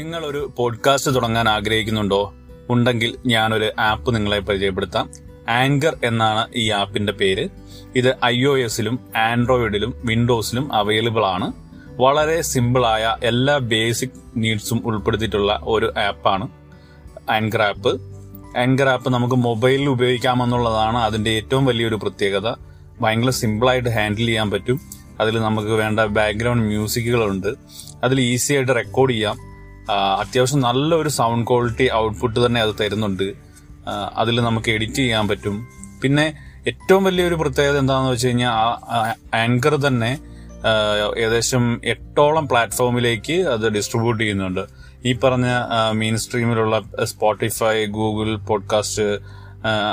നിങ്ങൾ ഒരു പോഡ്കാസ്റ്റ് തുടങ്ങാൻ ആഗ്രഹിക്കുന്നുണ്ടോ? ഉണ്ടെങ്കിൽ ഞാനൊരു ആപ്പ് നിങ്ങളെ പരിചയപ്പെടുത്താം. ആങ്കർ എന്നാണ് ഈ ആപ്പിന്റെ പേര്. ഇത് ഐ ഒ എസിലും ആൻഡ്രോയിഡിലും വിൻഡോസിലും അവൈലബിൾ ആണ്. വളരെ സിമ്പിളായ എല്ലാ ബേസിക് നീഡ്സും ഉൾപ്പെടുത്തിയിട്ടുള്ള ഒരു ആപ്പാണ് ആങ്കർ ആപ്പ് ആങ്കർ ആപ്പ് നമുക്ക് മൊബൈലിൽ ഉപയോഗിക്കാമെന്നുള്ളതാണ് അതിന്റെ ഏറ്റവും വലിയൊരു പ്രത്യേകത. ഭയങ്കര സിമ്പിളായിട്ട് ഹാൻഡിൽ ചെയ്യാൻ പറ്റും. അതിൽ നമുക്ക് വേണ്ട ബാക്ക്ഗ്രൗണ്ട് മ്യൂസിക്കുകളുണ്ട് അതിൽ ഈസി ആയിട്ട് റെക്കോർഡ് ചെയ്യാം. അത്യാവശ്യം നല്ലൊരു സൗണ്ട് ക്വാളിറ്റി ഔട്ട്പുട്ട് തന്നെ അത് തരുന്നുണ്ട്. അതിൽ നമുക്ക് എഡിറ്റ് ചെയ്യാൻ പറ്റും. പിന്നെ ഏറ്റവും വലിയൊരു പ്രത്യേകത എന്താണെന്ന് വെച്ച് കഴിഞ്ഞാൽ ആങ്കർ തന്നെ ഏകദേശം എട്ടോളം പ്ലാറ്റ്ഫോമിലേക്ക് അത് ഡിസ്ട്രിബ്യൂട്ട് ചെയ്യുന്നുണ്ട്. ഈ പറഞ്ഞ main സ്ട്രീമിലുള്ള Spotify Google podcast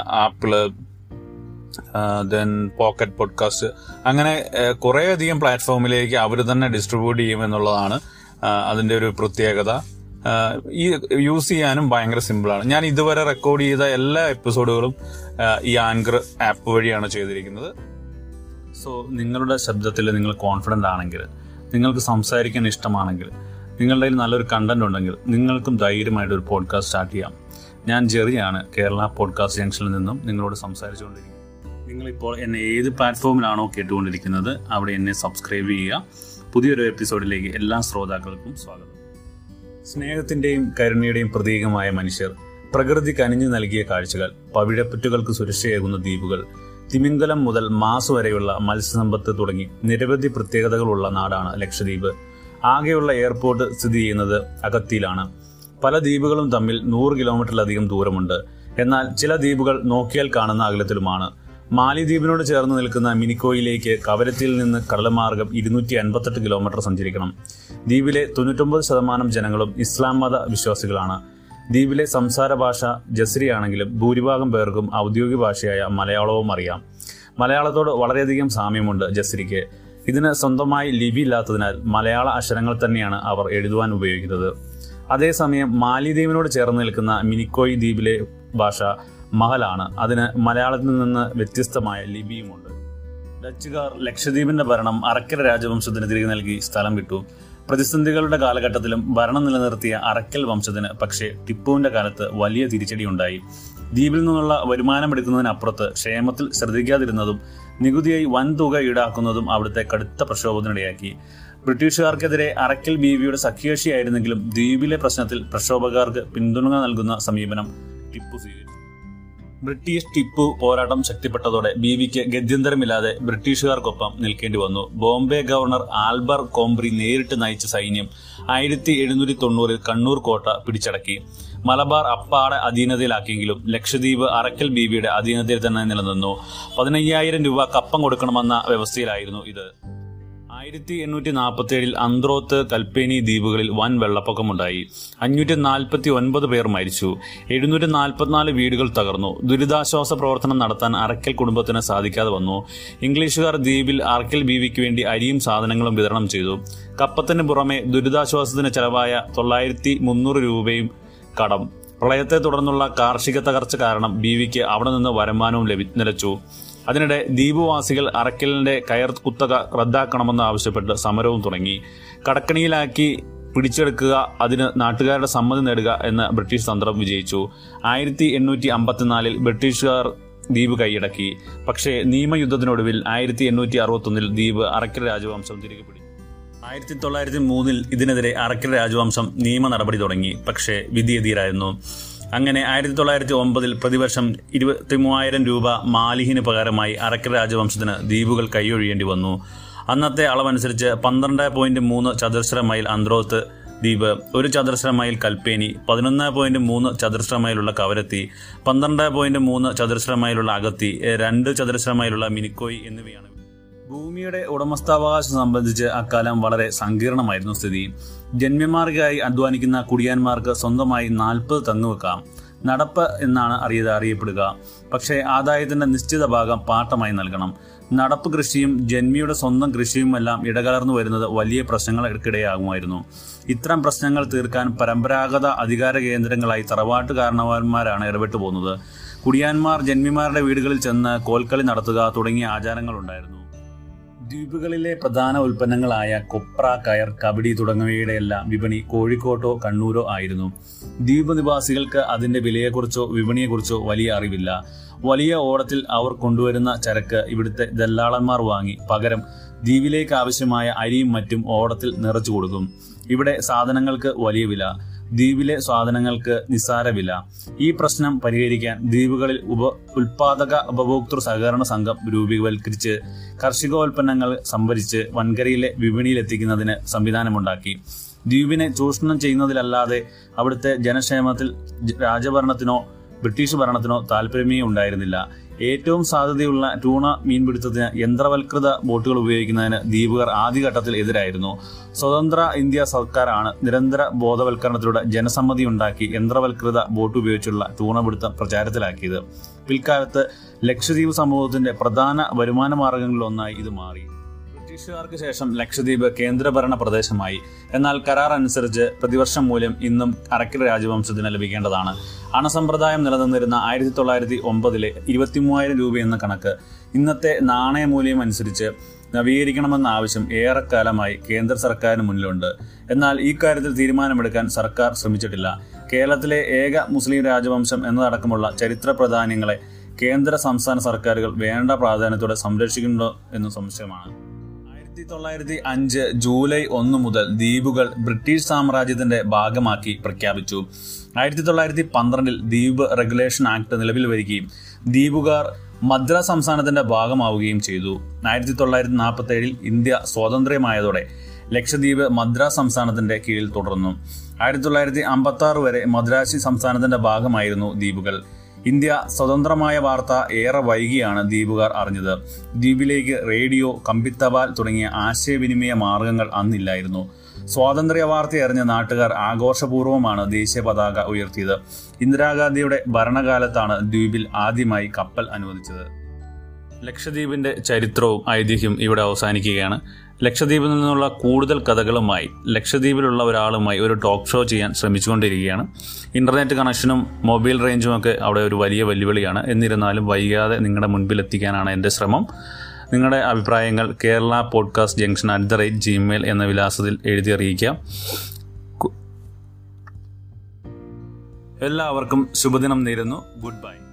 Apple then Pocket podcast അങ്ങനെ കുറെ അധികം പ്ലാറ്റ്ഫോമിലേക്ക് അവർ തന്നെ ഡിസ്ട്രിബ്യൂട്ട് ചെയ്യും എന്നുള്ളതാണ് അതിന്റെ ഒരു പ്രത്യേകത. ഈ യൂസ് ചെയ്യാനും ഭയങ്കര സിമ്പിളാണ് ഞാൻ ഇതുവരെ റെക്കോർഡ് ചെയ്ത എല്ലാ എപ്പിസോഡുകളും ഈ ആങ്കർ ആപ്പ് വഴിയാണ് ചെയ്തിരിക്കുന്നത്. സോ നിങ്ങളുടെ ശബ്ദത്തിൽ നിങ്ങൾ കോൺഫിഡന്റ് ആണെങ്കിൽ നിങ്ങൾക്ക് സംസാരിക്കാൻ ഇഷ്ടമാണെങ്കിൽ നിങ്ങളുടെ കയ്യിൽ നല്ലൊരു കണ്ടന്റ് ഉണ്ടെങ്കിൽ നിങ്ങൾക്കും ധൈര്യമായിട്ട് ഒരു പോഡ്കാസ്റ്റ് സ്റ്റാർട്ട് ചെയ്യാം. ഞാൻ ജെറിയാണ് കേരള പോഡ്കാസ്റ്റ് ജംഗ്ഷനിൽ നിന്നും നിങ്ങളോട് സംസാരിച്ചുകൊണ്ടിരിക്കുന്നത് നിങ്ങളിപ്പോൾ എന്നെ ഏത് പ്ലാറ്റ്ഫോമിലാണോ കേട്ടുകൊണ്ടിരിക്കുന്നത് അവിടെ എന്നെ സബ്സ്ക്രൈബ് ചെയ്യുക. പുതിയൊരു എപ്പിസോഡിലേക്ക് എല്ലാ ശ്രോതാക്കൾക്കും സ്വാഗതം. സ്നേഹത്തിന്റെയും കരുണയുടെയും പ്രതീകമായ മനുഷ്യർ പ്രകൃതി കനിഞ്ഞു നൽകിയ കാഴ്ചകൾ പവിഴപ്പുറ്റുകൾക്ക് സുരക്ഷയേകുന്ന ദ്വീപുകൾ തിമിംഗലം മുതൽ മാസ് വരെയുള്ള മത്സ്യസമ്പത്ത് തുടങ്ങി നിരവധി പ്രത്യേകതകളുള്ള നാടാണ് ലക്ഷദ്വീപ്. ആകെയുള്ള എയർപോർട്ട് സ്ഥിതി ചെയ്യുന്നത് അഗത്തിയിലാണ്. പല ദ്വീപുകളും തമ്മിൽ നൂറ് കിലോമീറ്ററിലധികം ദൂരമുണ്ട്. എന്നാൽ ചില ദ്വീപുകൾ നോക്കിയാൽ കാണുന്ന അകലത്തിലുമാണ്. മാലിദ്വീപിനോട് ചേർന്ന് നിൽക്കുന്ന മിനിക്കോയിലേക്ക് കവരത്തിയിൽ നിന്ന് കടൽമാർഗം ഇരുന്നൂറ്റി അൻപത്തെട്ട് കിലോമീറ്റർ സഞ്ചരിക്കണം. ദ്വീപിലെ തൊണ്ണൂറ്റൊമ്പത് ശതമാനം ജനങ്ങളും ഇസ്ലാം മത വിശ്വാസികളാണ്. ദ്വീപിലെ സംസാര ഭാഷ ജസ്രിയാണെങ്കിലും ഭൂരിഭാഗം പേർക്കും ഔദ്യോഗിക ഭാഷയായ മലയാളവും അറിയാം. മലയാളത്തോട് വളരെയധികം സാമ്യമുണ്ട് ജസ്രിക്ക്. ഇതിന് സ്വന്തമായി ലിപി ഇല്ലാത്തതിനാൽ മലയാള അക്ഷരങ്ങൾ തന്നെയാണ് അവർ എഴുതുവാൻ ഉപയോഗിക്കുന്നത്. അതേസമയം മാലിദ്വീപിനോട് ചേർന്ന് നിൽക്കുന്ന മിനിക്കോയ് ദ്വീപിലെ ഭാഷ മഹലാണ്. അതിന് മലയാളത്തിൽ നിന്ന് വ്യത്യസ്തമായ ലിപിയുമുണ്ട്. ഡച്ചുകാർ ലക്ഷദ്വീപിന്റെ ഭരണം അറക്കര രാജവംശത്തിന് തിരികെ നൽകി സ്ഥലം വിട്ടു. പ്രതിസന്ധികളുടെ കാലഘട്ടത്തിലും ഭരണം നിലനിർത്തിയ അറക്കൽ വംശത്തിന് പക്ഷേ ടിപ്പുവിന്റെ കാലത്ത് വലിയ തിരിച്ചടിയുണ്ടായി. ദ്വീപിൽ നിന്നുള്ള വരുമാനം എടുക്കുന്നതിനപ്പുറത്ത് ക്ഷേമത്തിൽ ശ്രദ്ധിക്കാതിരുന്നതും നികുതിയായി വൻതുക ഈടാക്കുന്നതും അവിടുത്തെ കടുത്ത പ്രക്ഷോഭത്തിനിടയാക്കി. ബ്രിട്ടീഷുകാർക്കെതിരെ അറക്കൽ ബീവിയുടെ സഖ്യകക്ഷിയായിരുന്നെങ്കിലും ദ്വീപിലെ പ്രശ്നത്തിൽ പ്രക്ഷോഭക്കാർക്ക് പിന്തുണ നൽകുന്ന സമീപനം ടിപ്പു സ്വീകരിച്ചു. ബ്രിട്ടീഷ് ടിപ്പു പോരാട്ടം ശക്തിപ്പെട്ടതോടെ ബീവിക്ക് ഗത്യന്തരമില്ലാതെ ബ്രിട്ടീഷുകാർക്കൊപ്പം നിൽക്കേണ്ടി വന്നു. ബോംബെ ഗവർണർ ആൽബർ കോംബ്രി നേരിട്ട് നയിച്ച സൈന്യം ആയിരത്തി എഴുന്നൂറ്റി തൊണ്ണൂറിൽ കണ്ണൂർ കോട്ട പിടിച്ചടക്കി. മലബാർ അപ്പാടെ അധീനതയിലാക്കിയെങ്കിലും ലക്ഷദ്വീപ് അറക്കൽ ബീവിയുടെ അധീനതയിൽ തന്നെ നിലനിന്നു. പതിനയ്യായിരം രൂപ കപ്പം കൊടുക്കണമെന്ന വ്യവസ്ഥയിലായിരുന്നു ഇത്. ആയിരത്തി എണ്ണൂറ്റി നാൽപ്പത്തി ഏഴിൽ അന്ത്രോത്ത് കൽപ്പേനി ദ്വീപുകളിൽ വൻ വെള്ളപ്പൊക്കമുണ്ടായി. അഞ്ഞൂറ്റി നാൽപ്പത്തി ഒൻപത് പേർ മരിച്ചു. എഴുന്നൂറ്റി നാൽപ്പത്തിനാല് വീടുകൾ തകർന്നു. ദുരിതാശ്വാസ പ്രവർത്തനം നടത്താൻ അറക്കൽ കുടുംബത്തിന് സാധിക്കാതെ വന്നു. ഇംഗ്ലീഷുകാർ ദ്വീപിൽ അറക്കൽ ബീവിക്ക് വേണ്ടി അരിയും സാധനങ്ങളും വിതരണം ചെയ്തു. കപ്പത്തിന് പുറമെ ദുരിതാശ്വാസത്തിന് ചെലവായ തൊള്ളായിരത്തി മുന്നൂറ് രൂപയും കടം. പ്രളയത്തെ തുടർന്നുള്ള കാർഷിക തകർച്ച കാരണം ബീവിക്ക് അവിടെ നിന്ന് വരുമാനവും നിലച്ചു. അതിനിടെ ദ്വീപുവാസികൾ അറക്കലിന്റെ കയർ കുത്തക റദ്ദാക്കണമെന്ന് ആവശ്യപ്പെട്ട് സമരവും തുടങ്ങി. കടക്കണിയിലാക്കി പിടിച്ചെടുക്കുക അതിന് നാട്ടുകാരുടെ സമ്മതി നേടുക എന്ന ബ്രിട്ടീഷ് തന്ത്രം വിജയിച്ചു. ആയിരത്തി എണ്ണൂറ്റി അമ്പത്തിനാലിൽ ബ്രിട്ടീഷുകാർ ദ്വീപ് കൈയടക്കി. പക്ഷേ നിയമയുദ്ധത്തിനൊടുവിൽ ആയിരത്തി എണ്ണൂറ്റി അറുപത്തൊന്നിൽ ദ്വീപ് അറക്കൽ രാജവംശം തിരികെ പിടിച്ചു ആയിരത്തി തൊള്ളായിരത്തി മൂന്നിൽ ഇതിനെതിരെ അറക്കൽ രാജവംശം നിയമ നടപടി തുടങ്ങി. പക്ഷേ വിധിയെതിരായിരുന്നു. അങ്ങനെ ആയിരത്തി തൊള്ളായിരത്തി ഒമ്പതിൽ പ്രതിവർഷം ഇരുപത്തി മൂവായിരം രൂപ മാലിഹിന് പകരമായി അറക്കൽ രാജവംശത്തിന് ദ്വീപുകൾ കൈയൊഴിയേണ്ടി വന്നു. അന്നത്തെ അളവനുസരിച്ച് പന്ത്രണ്ട് പോയിന്റ് മൂന്ന് ചതുരശ്ര മൈൽ അന്ത്രോത്ത് ദ്വീപ് ഒരു ചതുരശ്ര മൈൽ കൽപ്പേനി പതിനൊന്ന് പോയിന്റ് മൂന്ന് ചതുരശ്ര മൈലുള്ള കവരത്തി പന്ത്രണ്ട് പോയിന്റ് മൂന്ന് ചതുരശ്ര മൈലുള്ള അകത്തി രണ്ട് ചതുരശ്ര മൈലുള്ള മിനിക്കോയി എന്നിവയാണ്. ഭൂമിയുടെ ഉടമസ്ഥാവകാശം സംബന്ധിച്ച് അക്കാലം വളരെ സങ്കീർണമായിരുന്നു സ്ഥിതി. ജന്മിമാർഗായി അധ്വാനിക്കുന്ന കുടിയാന്മാർക്ക് സ്വന്തമായി നാൽപ്പത് തങ്ങ് വെക്കാം. നടപ്പ് എന്നാണ് അറിയത് അറിയപ്പെടുക. പക്ഷേ ആദായത്തിന്റെ നിശ്ചിത ഭാഗം പാട്ടമായി നൽകണം. നടപ്പ് കൃഷിയും ജന്മിയുടെ സ്വന്തം കൃഷിയുമെല്ലാം ഇടകലർന്നു വരുന്നത് വലിയ പ്രശ്നങ്ങൾക്കിടയാകുമായിരുന്നു. ഇത്തരം പ്രശ്നങ്ങൾ തീർക്കാൻ പരമ്പരാഗത അധികാര കേന്ദ്രങ്ങളായി തറവാട്ട് കാരണവന്മാരാണ് ഇടപെട്ടു പോകുന്നത് കുടിയാന്മാർ ജന്മിമാരുടെ വീടുകളിൽ ചെന്ന് കോൽക്കളി നടത്തുക തുടങ്ങിയ ആചാരങ്ങളുണ്ടായിരുന്നു. ദ്വീപുകളിലെ പ്രധാന ഉൽപ്പന്നങ്ങളായ കൊപ്ര കയർ കബഡി തുടങ്ങിയവയുടെ എല്ലാം വിപണി കോഴിക്കോട്ടോ കണ്ണൂരോ ആയിരുന്നു. ദ്വീപ് നിവാസികൾക്ക് അതിന്റെ വിലയെക്കുറിച്ചോ വിപണിയെക്കുറിച്ചോ വലിയ അറിവില്ല. വലിയ ഓടത്തിൽ അവർ കൊണ്ടുവരുന്ന ചരക്ക് ഇവിടുത്തെ ദല്ലാളന്മാർ വാങ്ങി. പകരം ദ്വീപിലേക്ക് ആവശ്യമായ അരിയും മറ്റും ഓടത്തിൽ നിറച്ചു കൊടുക്കും. ഇവിടെ സാധനങ്ങൾക്ക് വലിയ വില. ദ്വീപിലെ സാധനങ്ങൾക്ക് നിസ്സാര ഈ പ്രശ്നം പരിഹരിക്കാൻ ദ്വീപുകളിൽ ഉപ ഉൽപാദക ഉപഭോക്തൃ സഹകരണ സംഘം രൂപീകരിച്ച് കർഷികോൽപ്പന്നങ്ങൾ സംഭരിച്ച് വൻകരയിലെ വിപണിയിലെത്തിക്കുന്നതിന് സംവിധാനമുണ്ടാക്കി. ദ്വീപിനെ ചൂഷണം ചെയ്യുന്നതിലല്ലാതെ അവിടുത്തെ ജനക്ഷേമത്തിൽ രാജഭരണത്തിനോ ബ്രിട്ടീഷ് ഭരണത്തിനോ താല്പര്യമേ ഉണ്ടായിരുന്നില്ല. ഏറ്റവും സാധ്യതയുള്ള ടൂണ മീൻപിടുത്തത്തിന് യന്ത്രവൽകൃത ബോട്ടുകൾ ഉപയോഗിക്കുന്നതിന് ദ്വീപുകാർ ആദ്യഘട്ടത്തിൽ എതിരായിരുന്നു. സ്വതന്ത്ര ഇന്ത്യ സർക്കാരാണ് നിരന്തര ബോധവൽക്കരണത്തിലൂടെ ജനസമ്മതി ഉണ്ടാക്കി യന്ത്രവൽകൃത ബോട്ട് ഉപയോഗിച്ചുള്ള ടൂണപിടുത്തം പ്രചാരത്തിലാക്കിയത്. പിൽക്കാലത്ത് ലക്ഷദ്വീപ് സമൂഹത്തിന്റെ പ്രധാന വരുമാന മാർഗങ്ങളിലൊന്നായി ഇത് മാറി. ബ്രിട്ടീഷുകാർക്ക് ശേഷം ലക്ഷദ്വീപ് കേന്ദ്രഭരണ പ്രദേശമായി. എന്നാൽ കരാർ അനുസരിച്ച് പ്രതിവർഷം മൂല്യം ഇന്നും അറക്കൽ രാജവംശത്തിന് ലഭിക്കേണ്ടതാണ്. അണസമ്പ്രദായം നിലനിന്നിരുന്ന ആയിരത്തി തൊള്ളായിരത്തി ഒമ്പതിലെ ഇരുപത്തിമൂവായിരം രൂപ എന്ന കണക്ക് ഇന്നത്തെ നാണയമൂല്യം അനുസരിച്ച് നവീകരിക്കണമെന്ന ആവശ്യം ഏറെക്കാലമായി കേന്ദ്ര സർക്കാരിന് മുന്നിലുണ്ട്. എന്നാൽ ഈ കാര്യത്തിൽ തീരുമാനമെടുക്കാൻ സർക്കാർ ശ്രമിച്ചിട്ടില്ല. കേരളത്തിലെ ഏക മുസ്ലിം രാജവംശം എന്നതടക്കമുള്ള ചരിത്ര പ്രാധാന്യങ്ങളെ കേന്ദ്ര സംസ്ഥാന സർക്കാരുകൾ വേണ്ട പ്രാധാന്യത്തോടെ സംരക്ഷിക്കുന്നുണ്ടോ എന്ന് സംശയമാണ്. ആയിരത്തി തൊള്ളായിരത്തി അഞ്ച് ജൂലൈ ഒന്ന് മുതൽ ദ്വീപുകൾ ബ്രിട്ടീഷ് സാമ്രാജ്യത്തിന്റെ ഭാഗമാക്കി പ്രഖ്യാപിച്ചു. ആയിരത്തി തൊള്ളായിരത്തി പന്ത്രണ്ടിൽ ദ്വീപ് റെഗുലേഷൻ ആക്ട് നിലവിൽ വരികയും ദ്വീപുകാർ മദ്രാസ് സംസ്ഥാനത്തിന്റെ ഭാഗമാവുകയും ചെയ്തു. ആയിരത്തി തൊള്ളായിരത്തി നാൽപ്പത്തി ഏഴിൽ ഇന്ത്യ സ്വാതന്ത്ര്യമായതോടെ ലക്ഷദ്വീപ് മദ്രാസ് സംസ്ഥാനത്തിന്റെ കീഴിൽ തുടർന്നു. ആയിരത്തി തൊള്ളായിരത്തി അമ്പത്തി ആറ് വരെ മദ്രാസി സംസ്ഥാനത്തിന്റെ ഭാഗമായിരുന്നു ദ്വീപുകൾ. ഇന്ത്യ സ്വതന്ത്രമായ വാർത്ത ഏറെ വൈകിയാണ് ദ്വീപുകാർ അറിഞ്ഞത്. ദ്വീപിലേക്ക് റേഡിയോ കമ്പിത്തപാൽ തുടങ്ങിയ ആശയവിനിമയ മാർഗങ്ങൾ അന്നില്ലായിരുന്നു. സ്വാതന്ത്ര്യ വാർത്ത അറിഞ്ഞ നാട്ടുകാർ ആഘോഷപൂർവമാണ് ദേശീയ പതാക ഉയർത്തിയത്. ഇന്ദിരാഗാന്ധിയുടെ ഭരണകാലത്താണ് ദ്വീപിൽ ആദ്യമായി കപ്പൽ അനുവദിച്ചത്. ലക്ഷദ്വീപിന്റെ ചരിത്രവും ഐതിഹ്യം ഇവിടെ അവസാനിക്കുകയാണ്. ലക്ഷദ്വീപിൽ നിന്നുള്ള കൂടുതൽ കഥകളുമായി ലക്ഷദ്വീപിലുള്ള ഒരാളുമായി ഒരു ടോക്ക് ഷോ ചെയ്യാൻ ശ്രമിച്ചുകൊണ്ടിരിക്കുകയാണ്. ഇന്റർനെറ്റ് കണക്ഷനും മൊബൈൽ റേഞ്ചും ഒക്കെ അവിടെ ഒരു വലിയ വെല്ലുവിളിയാണ്. എന്നിരുന്നാലും വൈകാതെ നിങ്ങളുടെ മുൻപിൽ എത്തിക്കാനാണ് എന്റെ ശ്രമം. നിങ്ങളുടെ അഭിപ്രായങ്ങൾ Kerala podcast junction at the rate Gmail എന്ന വിലാസത്തിൽ എഴുതി അറിയിക്കാം. എല്ലാവർക്കും ശുഭദിനം നേരുന്നു. Good bye